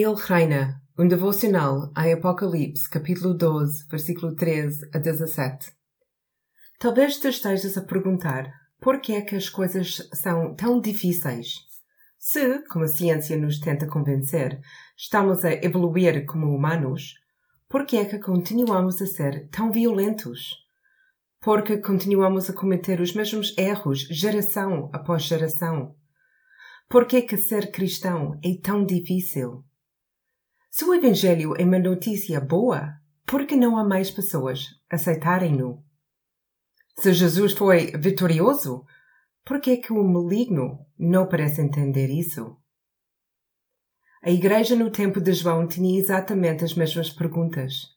Ele reina. Um devocional em Apocalipse, capítulo 12, versículo 13 a 17. Talvez te estejas a perguntar por que é que as coisas são tão difíceis. Se, como a ciência nos tenta convencer, estamos a evoluir como humanos, por que é que continuamos a ser tão violentos? Porque continuamos a cometer os mesmos erros geração após geração? Por que é que ser cristão é tão difícil? Se o Evangelho é uma notícia boa, por que não há mais pessoas aceitarem-no? Se Jesus foi vitorioso, por que é que o maligno não parece entender isso? A igreja no tempo de João tinha exatamente as mesmas perguntas.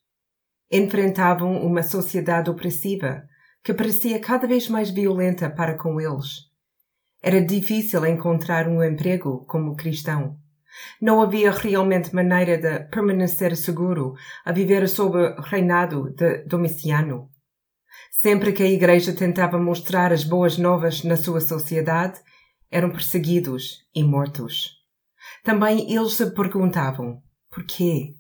Enfrentavam uma sociedade opressiva que parecia cada vez mais violenta para com eles. Era difícil encontrar um emprego como cristão. Não havia realmente maneira de permanecer seguro a viver sob o reinado de Domiciano. Sempre que a Igreja tentava mostrar as boas novas na sua sociedade, eram perseguidos e mortos. Também eles se perguntavam: por quê?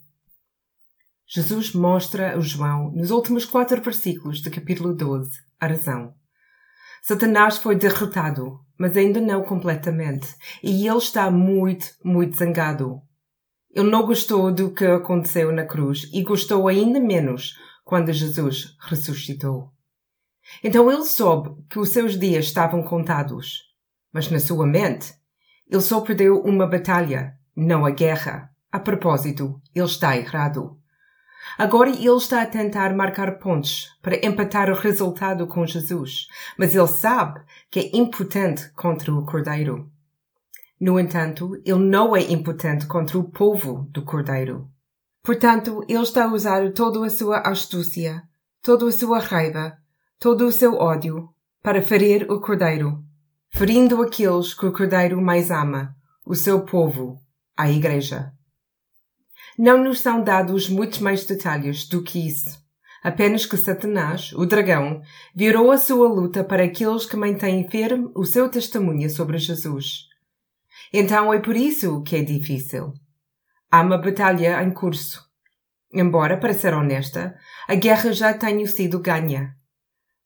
Jesus mostra a João, nos últimos quatro versículos do capítulo 12, a razão. Satanás foi derrotado, mas ainda não completamente, e ele está muito, muito zangado. Ele não gostou do que aconteceu na cruz e gostou ainda menos quando Jesus ressuscitou. Então ele soube que os seus dias estavam contados, mas na sua mente ele só perdeu uma batalha, não a guerra. A propósito, ele está errado. Agora ele está a tentar marcar pontos para empatar o resultado com Jesus, mas ele sabe que é impotente contra o Cordeiro. No entanto, ele não é impotente contra o povo do Cordeiro. Portanto, ele está a usar toda a sua astúcia, toda a sua raiva, todo o seu ódio para ferir o Cordeiro, ferindo aqueles que o Cordeiro mais ama, o seu povo, a Igreja. Não nos são dados muitos mais detalhes do que isso. Apenas que Satanás, o dragão, virou a sua luta para aqueles que mantêm firme o seu testemunho sobre Jesus. Então é por isso que é difícil. Há uma batalha em curso. Embora, para ser honesta, a guerra já tenha sido ganha.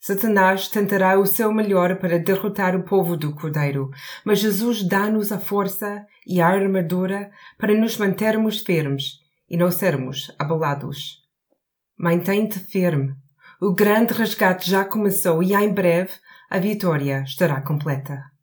Satanás tentará o seu melhor para derrotar o povo do Cordeiro, mas Jesus dá-nos a força e a armadura para nos mantermos firmes e não sermos abalados. Mantém-te firme. O grande resgate já começou e em breve a vitória estará completa.